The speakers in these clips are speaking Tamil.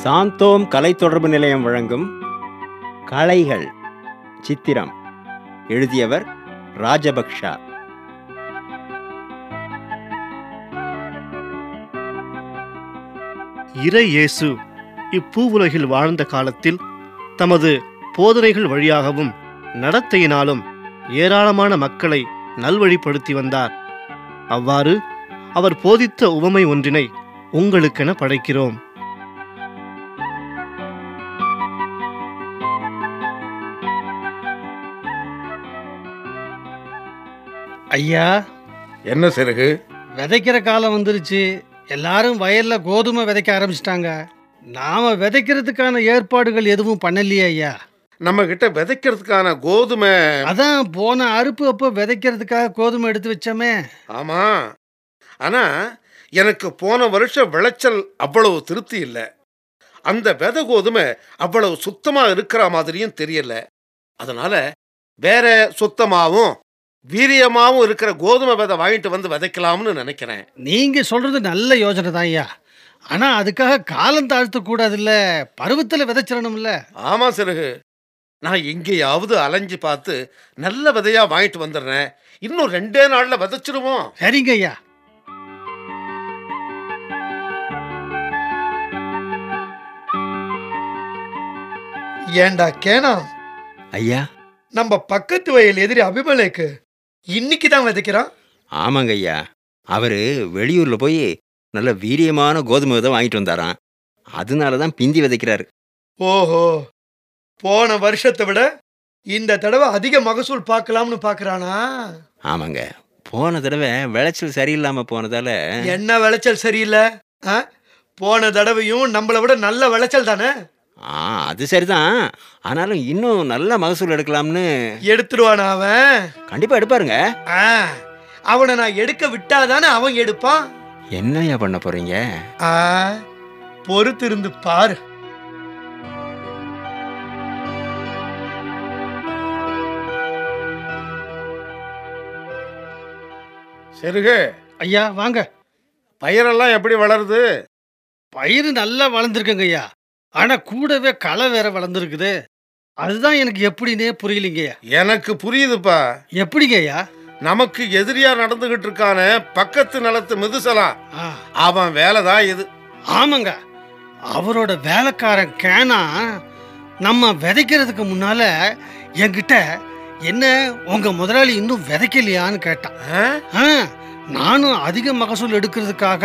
சாந்தோம் கலை தொடர்பு நிலையம் வழங்கும் கலைகள் சித்திரம் எழுதியவர் ராஜபக்ஷா. இறை இயேசு இப்பூவுலகில் வாழ்ந்த காலத்தில் தமது போதனைகள் வழியாகவும் நடத்தையினாலும் ஏராளமான மக்களை நல்வழிப்படுத்தி வந்தார். அவ்வாறு அவர் போதித்த உவமை ஒன்றினை உங்களுக்கென படைக்கிறோம். ஐயா. என்ன சிறகு? விதைக்கிற காலம் வந்துருச்சு. எல்லாரும் வயல்ல கோதுமை விதைக்க ஆரம்பிச்சிட்டாங்க. நாம விதைக்கிறதுக்கான ஏற்பாடுகள் எதுவும் பண்ணலையே ஐயா. நம்ம கிட்ட விதைக்கிறதுக்கான கோதுமை. அதான் போன அறுப்பு அப்போ விதைக்கிறதுக்காக கோதுமை எடுத்து வச்சோமே. ஆமா. ஆனா எனக்கு போன வருஷம் விளைச்சல் அவ்வளவு திருப்தி இல்லை. அந்த விதை கோதுமை அவ்வளவு சுத்தமா இருக்கிற மாதிரியும் தெரியல. அதனால வேற சுத்தமாவும் வீரியமாவும் இருக்கிற கோதுமை விதை வாங்கிட்டு வந்து விதைக்கலாம்னு நினைக்கிறேன். நீங்க சொல்றது நல்ல யோசனை தான் ஐயா. ஆனா அதுக்காக காலம் தாழ்த்த கூடாதுல்ல பருவத்துல விதைச்சிடணும்ல. ஆமா சிறகு. நான் எங்கேயாவது அலைஞ்சு பார்த்து நல்ல விதையா வாங்கிட்டு வந்துடுறேன். இன்னும் ரெண்டே நாள்ல விதைச்சிருவோம். சரிங்க ஐயா. ஏண்டா கேனா ஐயா. நம்ம பக்கத்து வயல் எதிரி அபிமலேக்கு இன்னைக்கு தான் விதைக்கிறான்? ஆமாங்க ஐயா. அவர் வெளியூரில் போய் நல்ல வீரியமான கோதுமை விதை வாங்கிட்டு வந்தாராம். அதனால தான் பிந்தி விதைக்கிறாரு. ஓஹோ. போன வருஷத்தை விட இந்த தடவை அதிக மகசூல் பார்க்கலாம்னு பார்க்கறானா? ஆமாங்க. போன தடவை விளைச்சல் சரியில்லாமல் போனதால என்ன விளைச்சல் சரியில்லை? போன தடவையும் நம்மளை விட நல்ல விளைச்சல் தானே? ஆ அது சரிதான். ஆனாலும் இன்னும் நல்ல மகசூல் எடுக்கலாம்னு எடுத்துருவானா அவன்? கண்டிப்பாக எடுப்பாருங்க. அவனை நான் எடுக்க விட்டாதானே அவன் எடுப்பான்? என்னய்யா பண்ண போறீங்க? ஆ, பொறுத்து இருந்து பாரு. சிறுகு ஐயா வாங்க. பயிரெல்லாம் எப்படி வளருது? பயிர் நல்லா வளர்ந்துருக்குங்க ஐயா ஆனா கூடவே களை வேற வளர்ந்துருக்குது. அதுதான் எனக்கு எப்படின்னே புரியலைங்கய்யா. எனக்கு புரியுதுப்பா. எப்படிங்க ஐயா நமக்கு எதிரியா நடந்துகிட்டு இருக்கானே பக்கத்து நிலத்து மிதுசலாம் அவன் வேலை தான் இது. ஆமாங்க. அவரோட வேலைக்காரன் கேனா நம்ம விதைக்கிறதுக்கு முன்னால என்கிட்ட என்ன உங்க முதலாளி இன்னும் விதைக்கலையான்னு கேட்டான். நானும் அதிக மகசூல் எடுக்கிறதுக்காக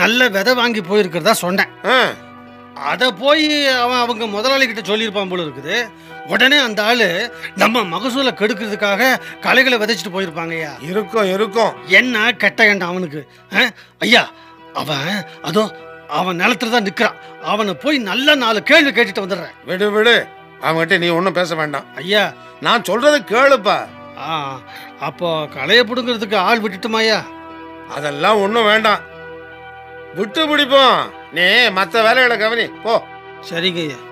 நல்ல விதை வாங்கி போயிருக்கிறதா சொன்னேன். அதை போய் அவன் அவங்க முதலாளி கிட்ட சொல்லியிருப்பான் போல இருக்குது. உடனே அந்த ஆளு நம்ம மகசூலை கெடுக்கிறதுக்காக களைகளை விதைச்சிட்டு போயிருப்பாங்கய்யா இருக்கும் இருக்கும். என்ன கெட்ட எண்ணம் அவனுக்கு? ஐயா அவன் அதோ அவன் நிலத்துல தான் நிக்கிறான். அவனை போய் நல்ல நாலு கேள்வி கேட்டுட்டு வந்துடுறேன். விடு விடு. அவன்கிட்ட நீ ஒன்றும் பேச வேண்டாம். ஐயா. நான் சொல்றது கேளுப்பா. ஆ அப்போ களையை பிடுங்கிறதுக்கு ஆள் விட்டுட்டுமாய்யா அதெல்லாம் ஒன்றும் வேண்டாம். விட்டு பிடிப்போம். நீ மற்ற வேலைகளை கவனி. போ. சரிங்க ஐயா.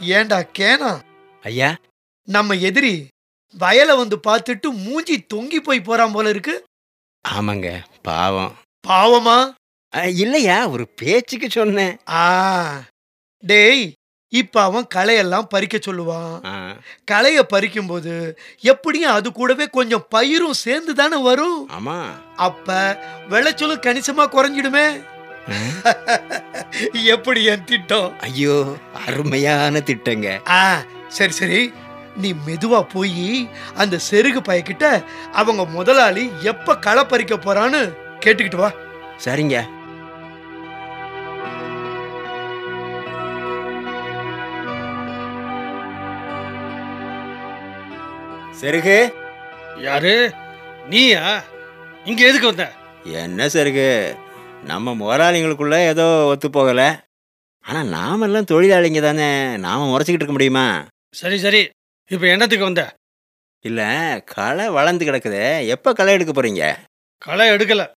ஏண்டா கேனா? ஐயா. நம்ம எதிரி வயலை வந்து பார்த்துட்டு மூஞ்சி தொங்கி போய் போறான் போல இருக்கு. ஆமாங்க பாவம். பாவமா? இல்லையா ஒரு பேச்சுக்கு சொன்னேன். ஆ. டேய் இப்ப அவன் களையெல்லாம் பறிக்க சொல்லுவான். களைய பறிக்கும்போது எப்படியும் அது கூடவே கொஞ்சம் பயிரும் சேர்ந்து தானே வரும். ஆமா. அப்ப விளைச்சலும் கணிசமா குறைஞ்சிடுமே. எப்படி என் திட்டம்? ஐயோ அருமையான திட்டங்க. ஆ சரி சரி. நீ மெதுவா போய் அந்த செருகு பையக்கிட்ட அவங்க முதலாளி எப்ப களை பறிக்க போறான்னு கேட்டுக்கிட்டு வா. சரிங்க. செருகு. யாரு? நீயா? இங்க எதுக்கு வந்த? என்ன செருகு? நம்ம முதலாளிங்களுக்குள்ள ஏதோ ஒத்து போகல. ஆனா நாமெல்லாம் தொழிலாளிங்க தானே. நாம முறைச்சிக்கிட்டு இருக்க முடியுமா? சரி சரி. இப்போ என்னத்துக்கு வந்த? இல்ல களை வளர்ந்து கிடக்குதே. எப்ப களை எடுக்க போறீங்க? களை எடுக்கல.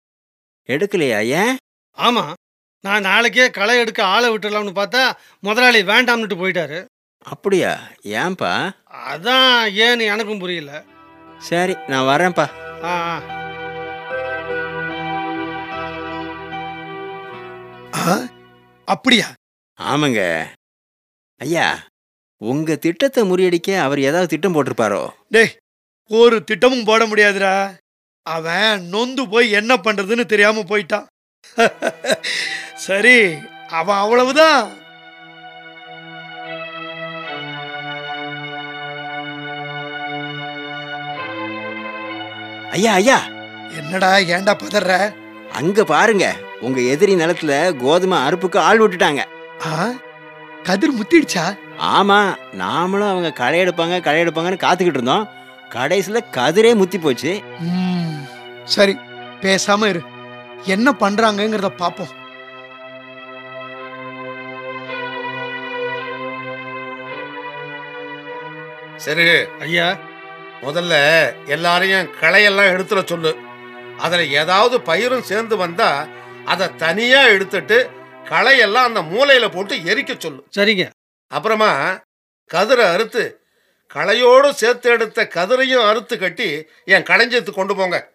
எடுக்கலையா? ஏன்? ஆமா. நான் நாளைக்கே களை எடுக்க ஆளை விட்டுடலாம்னு பார்த்தா முதலாளி வேண்டாம்னுட்டு போயிட்டாரு. அப்படியா? ஏன்பா? அதான் ஏன்னு எனக்கும் புரியல. சரி நான் வரேன்ப்பா ஆ? அப்படியா? ஆமாங்க. ஐயா உங்க திட்டத்தை முறியடிக்க அவர் ஏதாவது திட்டம் போட்டிருப்பாரோ? டேய் ஒரு திட்டமும் போட முடியாதுடா. அவன் நொந்து போய் என்ன பண்றதுன்னு தெரியாம போயிட்டான். சரி அவன் அவ்வளவுதான். ஐயா ஐயா. என்னடா ஏன்டா பதற? அங்க பாருங்க. உங்க எதிரி நிலத்துல கோதுமை அறுப்புக்கு ஆள் விட்டுட்டாங்க. ஆ? கதிர் முத்திடுச்சா? ஆமா நாமளும் அவங்க களை எடுப்பாங்க களை எடுப்பாங்கன்னு காத்துக்கிட்டு இருந்தோம். கடைசியில கதிரே முத்தி போச்சு. ம், சரி பேசாம இரு. என்ன பண்றாங்கங்கிறத பாப்போம். சரி ஐயா. முதல்ல எல்லாரையும் களையெல்லாம் எடுத்துட சொல்லு. அதுல ஏதாவது பயிரும் சேர்ந்து வந்தா அதை தனியா எடுத்துட்டு களையெல்லாம் அந்த மூலையில போட்டு எரிக்க சொல்லு. சரிங்க. அப்புறமா கதிரை அறுத்து களையோடு சேர்த்து எடுத்த கதிரையும் அறுத்து கட்டி என் களஞ்சியத்துக்கு கொண்டு போங்க.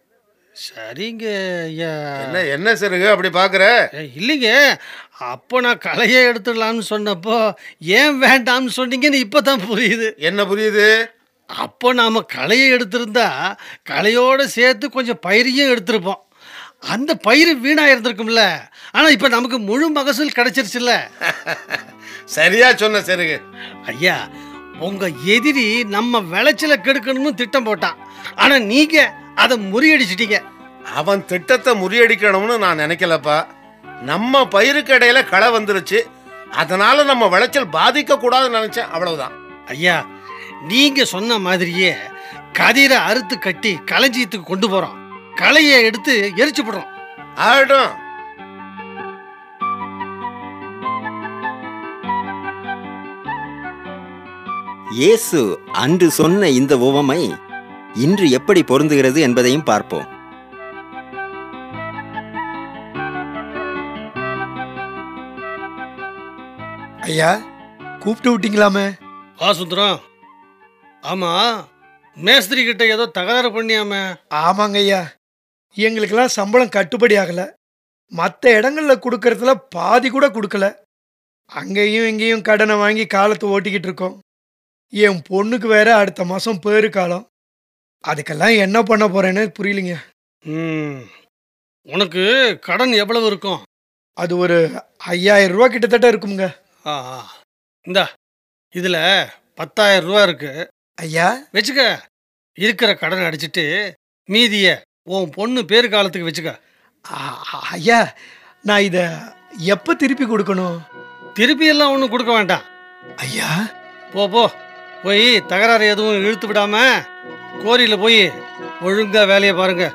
சரிங்க ஐயா. என்ன என்ன சிறுகு அப்படி பாக்குற? ஏ, இல்லைங்க. அப்போ நான் களையை எடுத்துடலாம்னு சொன்னப்போ ஏன் வேண்டாம்னு சொன்னீங்கன்னு இப்போ தான் புரியுது. என்ன புரியுது? அப்போ நாம் களையை எடுத்திருந்தா களையோடு சேர்த்து கொஞ்சம் பயிரையும் எடுத்திருப்போம். அந்த பயிர் வீணாக இருந்திருக்கும்ல ஆனால் இப்போ நமக்கு முழு மகசூல் கிடைச்சிருச்சுல்ல. சரியா சொன்ன சிறுகு ஐயா உங்க எதிரி நம்ம விளைச்சலை கெடுக்கணும்னு திட்டம் போட்டான். ஆனா நீங்க அதை முறியடிச்சிட்டீங்க. அவன் திட்டத்தை முறியடிக்கணும்னு நான் நினைக்கலப்பா. நம்ம பயிருக்கு இடையில களை வந்துருச்சு. அதனால நம்ம விளைச்சல் பாதிக்க கூடாதுன்னு நினைச்சேன். அவ்வளவுதான். ஐயா நீங்க சொன்ன மாதிரியே கதிரை அறுத்து கட்டி களஞ்சியத்துக்கு கொண்டு போறோம். களையை எடுத்து எரிச்சு போடுறோம். ஆகட்டும் இயேசு அன்று சொன்ன இந்த உவமை இன்று எப்படி பொருந்துகிறது என்பதையும் பார்ப்போம். ஐயா கூப்பிட்டு விட்டீங்களாமே? வா சுந்தரம். ஆமா மேஸ்திரி கிட்ட ஏதோ தகராறு பண்ணியாமே. ஆமாங்க ஐயா எங்களுக்கெல்லாம் சம்பளம் கட்டுப்படி ஆகல. மற்ற இடங்கள்ல கொடுக்கறதுல பாதி கூட கொடுக்கல. அங்கேயும் இங்கேயும் கடனை வாங்கி காலத்தை ஓட்டிக்கிட்டு இருக்கோம். என் பொண்ணுக்கு வேற அடுத்த மாசம் பேரு காலம். அதுக்கெல்லாம் என்ன பண்ண போறேன்னு புரியலைங்க. ம் உனக்கு கடன் எவ்வளவு இருக்கும்? அது ஒரு ஐயாயிரம் ரூபா கிட்டத்தட்ட இருக்குங்க ஆ. இந்தா இதுல பத்தாயிரம் ரூபா இருக்கு. ஐயா? வச்சுக்க. இருக்கிற கடனை அடிச்சிட்டு மீதிய உன் பொண்ணு பேரு காலத்துக்கு வச்சுக்க ஐயா நான் இத எப்ப திருப்பி கொடுக்கணும்? திருப்பி எல்லாம் ஒன்றும் கொடுக்க வேண்டாம். ஐயா? போ போ. போய் தகராறு எதுவும் இழுத்து விடாம கோரியில போய் ஒழுங்கா வேலையை பாருங்க.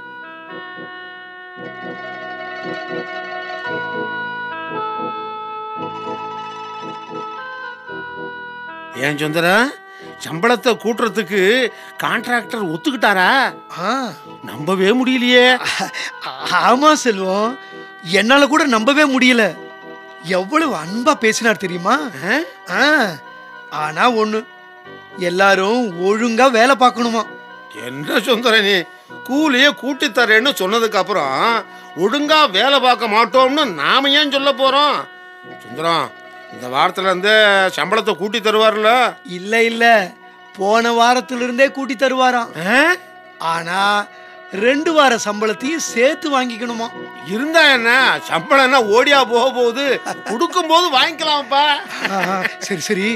ஏன் சுந்தரா சம்பளத்தை கூட்டுறதுக்கு கான்ட்ராக்டர் ஒத்துக்கிட்டாரா? ஆ. நம்பவே முடியலையே. ஆமா செல்வம். என்னால கூட நம்பவே முடியல. எவ்வளவு அன்பா பேசினார் தெரியுமா? ஆனா ஒண்ணு எல்லாரும் ஒழுங்கா வேலை பார்க்கணுமா? என்ன சுந்தர நீ கூலியே கூட்டி தரேன்னு சொன்னதுக்கு அப்புறம் ஒழுங்கா வேலை பார்க்க மாட்டோம்னு நாம ஏன் சொல்ல போறோம்? சுந்தரம் இந்த வாரத்துல இருந்து சம்பளத்தை கூட்டி தருவார்ல? இல்ல இல்ல. போன வாரத்துல இருந்தே கூட்டி தருவாராம். ஆ? ஆனா ரெண்டு வார சம்பளத்தையும் சேர்த்து வாங்கிக்கணுமா? இருந்தா என்ன? சம்பளம் என்ன ஓடியா போக போகுது? கொடுக்கும் போது வாங்கிக்கலாம்ப்பா சரி சரி.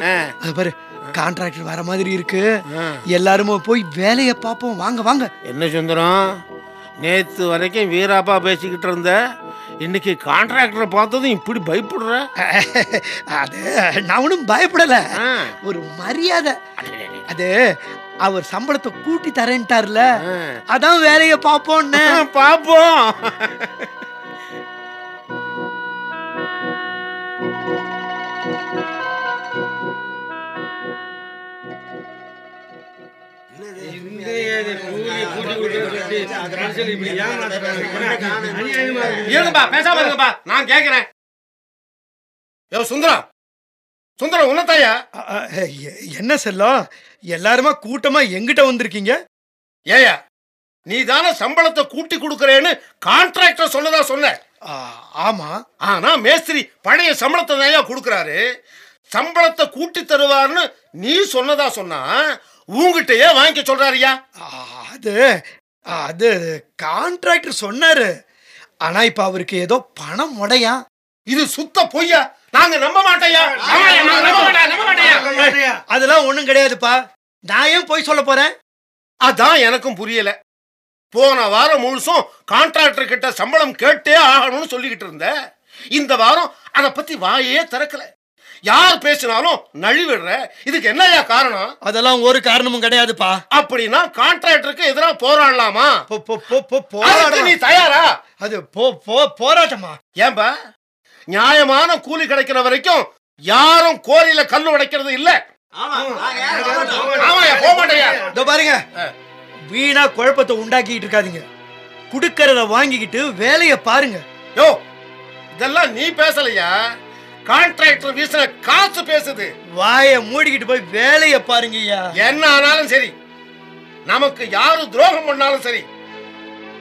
பாரு கான்ட்ராக்டர் வர மாதிரி இருக்கு. எல்லாருமே போய் வேலையை பார்ப்போம். வாங்க வாங்க. என்ன சுந்தரம்? நேத்து வரைக்கும் வீராப்பா பேசிக்கிட்டு இருந்த இன்னைக்கு கான்ட்ராக்டரை பார்த்ததும் இப்படி பயப்படுற? அது நான் ஒன்றும் பயப்படல. ஒரு மரியாதை. அது அவர் சம்பளத்தை கூட்டி தரேன்ட்டார்ல. அதான் வேலையை பார்ப்போம்னு. ஆ, இருங்கப்பா பேசாம இருங்கப்பா. நான் கேக்குறேன். யோ சுந்தரம். சுந்தரம் உன்னத்தாயா என்ன செல்லம்? எல்லாருமா கூட்டமா எங்கிட்ட வந்திருக்கீங்க? ஏயா நீ தானே சம்பளத்தை கூட்டி கொடுக்கறேன்னு கான்ட்ராக்டர் சொன்னதா சொன்ன. ஆமா. ஆனா மேஸ்திரி பழைய சம்பளத்தை தான் கொடுக்கறாரு. சம்பளத்தை கூட்டி தருவார்னு நீ சொன்னதா சொன்னா உங்ககிட்டயே வாங்கிக்க சொல்றாருயா அது அது கான்ட்ராக்டர் சொன்னாரு. ஆனா இப்ப அவருக்கு ஏதோ பணம் முடையா இது சுத்த பொய்யா. நாங்க நம்ப மாட்டேயா. அதெல்லாம் ஒண்ணும் கிடையாதுப்பா. நான் ஏன் போய் சொல்ல போறேன்? அதான் எனக்கும் புரியல. போன வாரம் முழுசும் கான்ட்ராக்டர் கிட்ட சம்பளம் கேட்டே ஆகணும்னு சொல்லிக்கிட்டு இருந்த இந்த வாரம் அதை பத்தி வாயே திறக்கல. யார் பேசினாலும் நழுவிடுற. இதுக்கு என்னய்யா காரணம்? அதெல்லாம் ஒரு காரணமும் கிடையாதுப்பா. அப்படின்னா கான்ட்ராக்டருக்கு எதிராக போராடலாமா? போ- போ- போ- போ- அதுக்கு நீ. தயாரா? அது போ போ- போராட்டமா? ஏன்பா? நியாயமான கூலி கிடைக்கிற வரைக்கும் யாரும் கோரியில கல்லு உடைக்கிறது இல்ல. பாருங்க. வீணா குழப்பத்தை உண்டாக்கிட்டு இருக்காதீங்க. குடுக்கறத வாங்கிக்கிட்டு வேலைய பாருங்க. யோ இதெல்லாம் நீ பேசலையா? கான்ட்ராக்டர் வீசுற காசு பேசுது. வாய மூடிக்கிட்டு போய் வேலைய பாருங்க ஐயா. என்ன ஆனாலும் சரி நமக்கு யாரு துரோகம் பண்ணாலும் சரி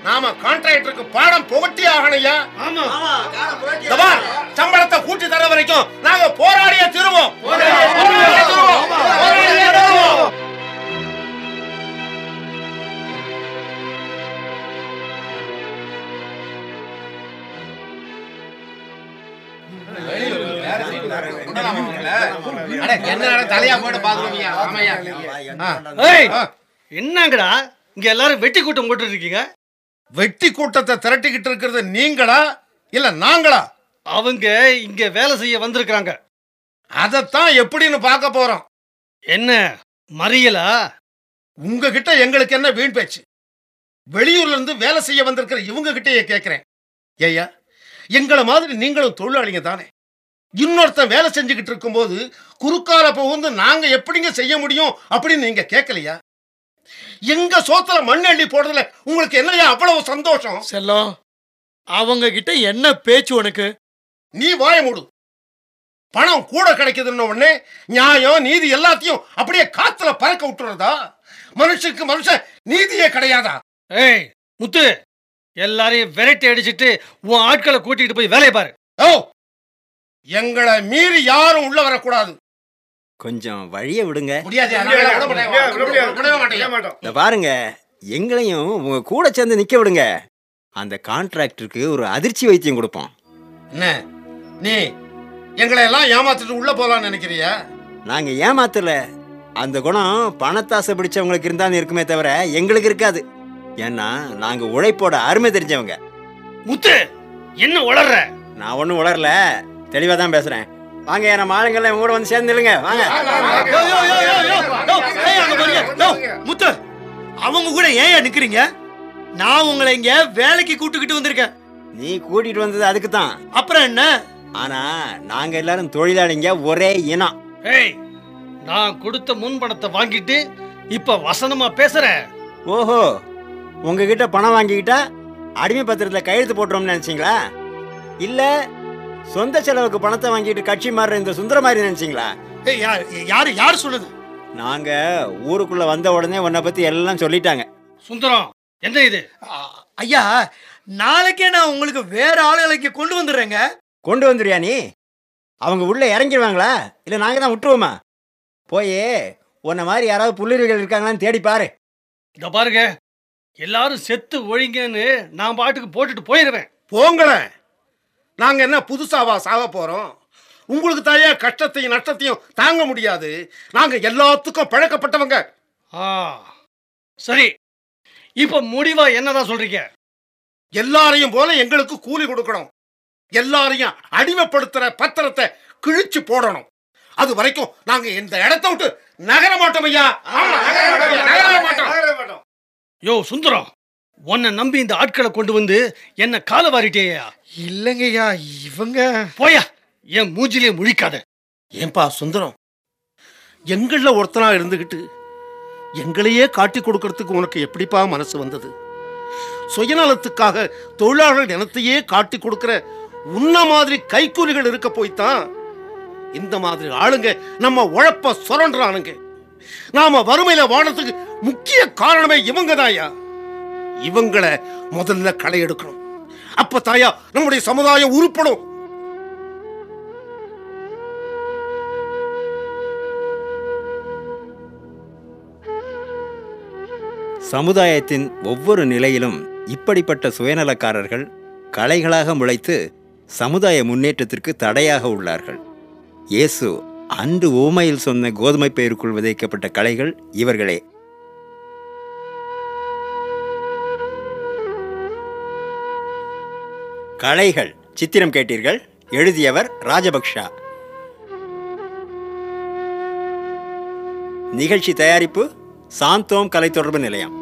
நாம கான்ட்ராக்டருக்கு பாடம் புகட்டி ஆகணையா சம்பளத்தை கூட்டி தர வரைக்கும் நாங்க போராடிய திருவோம். ஆமையா ஏய் என்னங்கடா? இங்க எல்லாரும் வெட்டி கூட்டம் போட்டு இருக்கீங்க வெட்டி கூட்டத்தை திரட்டிக்கிட்டு இருக்கிறது நீங்களா? இல்ல நாங்களா? அவங்க இங்க வேலை செய்ய வந்திருக்கிறாங்க. அதைத்தான் எப்படின்னு பார்க்க போறோம். என்ன மறியலா? உங்ககிட்ட எங்களுக்கு என்ன வீண் பேச்சு? வெளியூர்ல இருந்து வேலை செய்ய வந்திருக்கிற இவங்க கிட்டயே கேட்கிறேன் ஏய்யா எங்களை மாதிரி நீங்களும் தொழிலாளிங்க தானே? இன்னொருத்தன் வேலை செஞ்சுக்கிட்டு இருக்கும்போது குறுக்கால புகுந்து நாங்க எப்படிங்க செய்ய முடியும் அப்படின்னு நீங்க கேட்கலையா எங்க சோத்துல மண் அள்ளி போடுறதுல உங்களுக்கு என்னையா அவ்வளவு சந்தோஷம்? செல்லம் அவங்க கிட்ட என்ன பேச்சு உனக்கு? நீ வாய மூடு. பணம் கூட கிடைக்குதுன்ன உடனே நியாயம் நீதி எல்லாத்தையும் அப்படியே காத்துல பறக்க விட்டுறதா? மனுஷனுக்கு மனுஷன் நீதியே கிடையாதா? ஏய் முத்து எல்லாரையும் விரட்டி அடிச்சிட்டு உன் ஆட்களை கூட்டிட்டு போய் வேலையை பாரு. ஓ எங்களை மீறி யாரும் உள்ள வரக்கூடாது. கொஞ்சம் வழியை விடுங்க. இந்த பாருங்க எங்களையும் உங்க கூட சேர்ந்து நிக்க விடுங்க. அந்த கான்ட்ராக்டருக்கு ஒரு அதிர்ச்சி வைத்தியம் கொடுப்போம். என்ன? நீ எங்களை எல்லாம் ஏமாத்திட்டு உள்ள போலாம்னு நினைக்கிறியா? நாங்க ஏமாத்தல. அந்த குணம் பணத்தாசை பிடிச்சவங்களுக்கு இருந்தாலும் இருக்குமே தவிர எங்களுக்கு இருக்காது. ஏன்னா நாங்க உழைப்போட அருமை தெரிஞ்சவங்க. முத்து என்ன உளர்ற? நான் ஒன்றும் உளரல. தெளிவா தான் பேசுறேன். வாங்க நம்ம ஆளுங்கெல்லாம் இவங்க கூட வந்து சேர்ந்துருங்க வாங்க. முத்து அவங்க கூட ஏன் நிக்கிறீங்க? நான் உங்களை இங்க வேலைக்கு கூட்டுக்கிட்டு வந்திருக்கேன். நீ கூட்டிட்டு வந்தது அதுக்கு தான். அப்புறம் என்ன? ஆனா நாங்க எல்லாரும் தொழிலாளிங்க ஒரே இனம். ஏய் நான் கொடுத்த முன் பணத்தை வாங்கிட்டு இப்ப வசனமா பேசுற ஓஹோ உங்ககிட்ட பணம் வாங்கிக்கிட்டா அடிமை பத்திரத்துல கையெழுத்து போட்டுறோம்னு நினைச்சீங்களா? இல்ல சொந்த செலவுக்கு பணத்தை வாங்கிட்டு கட்சி மாறுற இந்த சுந்தர மாதிரி நினைச்சீங்களா? யார் யாரு யார் சொன்னது நாங்க ஊருக்குள்ள வந்த உடனே உன்னை பத்தி எல்லாம் சொல்லிட்டாங்க. சுந்தரம் என்ன இது? ஐயா நாளைக்கே நான் உங்களுக்கு வேற ஆளுகளை இங்க கொண்டு வந்துடுறேங்க. கொண்டு வந்துருயா நீ? அவங்க உள்ள இறங்கிடுவாங்களா? இல்ல நாங்க தான் விட்டுருவோமா? போய் உன்னை மாதிரி யாராவது புள்ளிரிகள் இருக்காங்களான்னு தேடி பாரு. இத பாருங்க எல்லாரும் செத்து ஒழிங்கன்னு நான் பாட்டுக்கு போட்டுட்டு போயிருவேன். போங்களேன். நாங்க என்ன புதுசாவா சாக போறோம்? உங்களுக்கு தாயா கஷ்டத்தையும் நஷ்டத்தையும் தாங்க முடியாது. நாங்க எல்லாத்துக்கும் பழக்கப்பட்டவங்க. ஆ சரி. இப்ப முடிவா என்னதான் சொல்றீங்க? எல்லாரையும் போல எங்களுக்கு கூலி கொடுக்கணும். எல்லாரையும் அடிமைப்படுத்துற பத்திரத்தை கிழிச்சு போடணும். அது வரைக்கும் நாங்க இந்த இடத்த விட்டு நகர மாட்டோம் ஐயா. ஆமா, நகர மாட்டோம். ஐயா, நகர மாட்டோம். யோ சுந்தரம். உன்னை நம்பி இந்த ஆட்களை கொண்டு வந்து என்ன கால வாரிட்டேயா? இல்லைங்கய்யா இவங்க. போயா என் மூஞ்சிலே முழிக்காத. ஏன்பா சுந்தரம்? எங்கள ஒருத்தனா இருந்துகிட்டு எங்களையே காட்டி கொடுக்கறதுக்கு உனக்கு எப்படிப்பா மனசு வந்தது? சுயநலத்துக்காக தொழிலாளர்கள் இனத்தையே காட்டி கொடுக்கிற உன்ன மாதிரி கைக்கூலிகள் இருக்க போய்த்தான். இந்த மாதிரி ஆளுங்க நம்ம உழைப்ப சுரண்டுறானுங்க. நாம வறுமையில வாழறதுக்கு முக்கிய காரணமே இவங்க தாயா இவங்களை முதல்ல களை எடுக்கணும். அப்ப தாயா நம்முடைய சமுதாயம் உருப்படும். சமுதாயத்தின் ஒவ்வொரு நிலையிலும் இப்படிப்பட்ட சுயநலக்காரர்கள் கலைகளாக முளைத்து சமுதாய முன்னேற்றத்திற்கு தடையாக உள்ளார்கள். இயேசு அன்று ஊமையில் சொன்ன கோதுமை பயிருக்குள் விதைக்கப்பட்ட கலைகள் இவர்களே. களைகள் சித்திரம் கேட்டீர்கள். எழுதியவர் ராஜபக்ஷா. நிகழ்ச்சி தயாரிப்பு சாந்தோம் கலை தொடர்பு நிலையம்.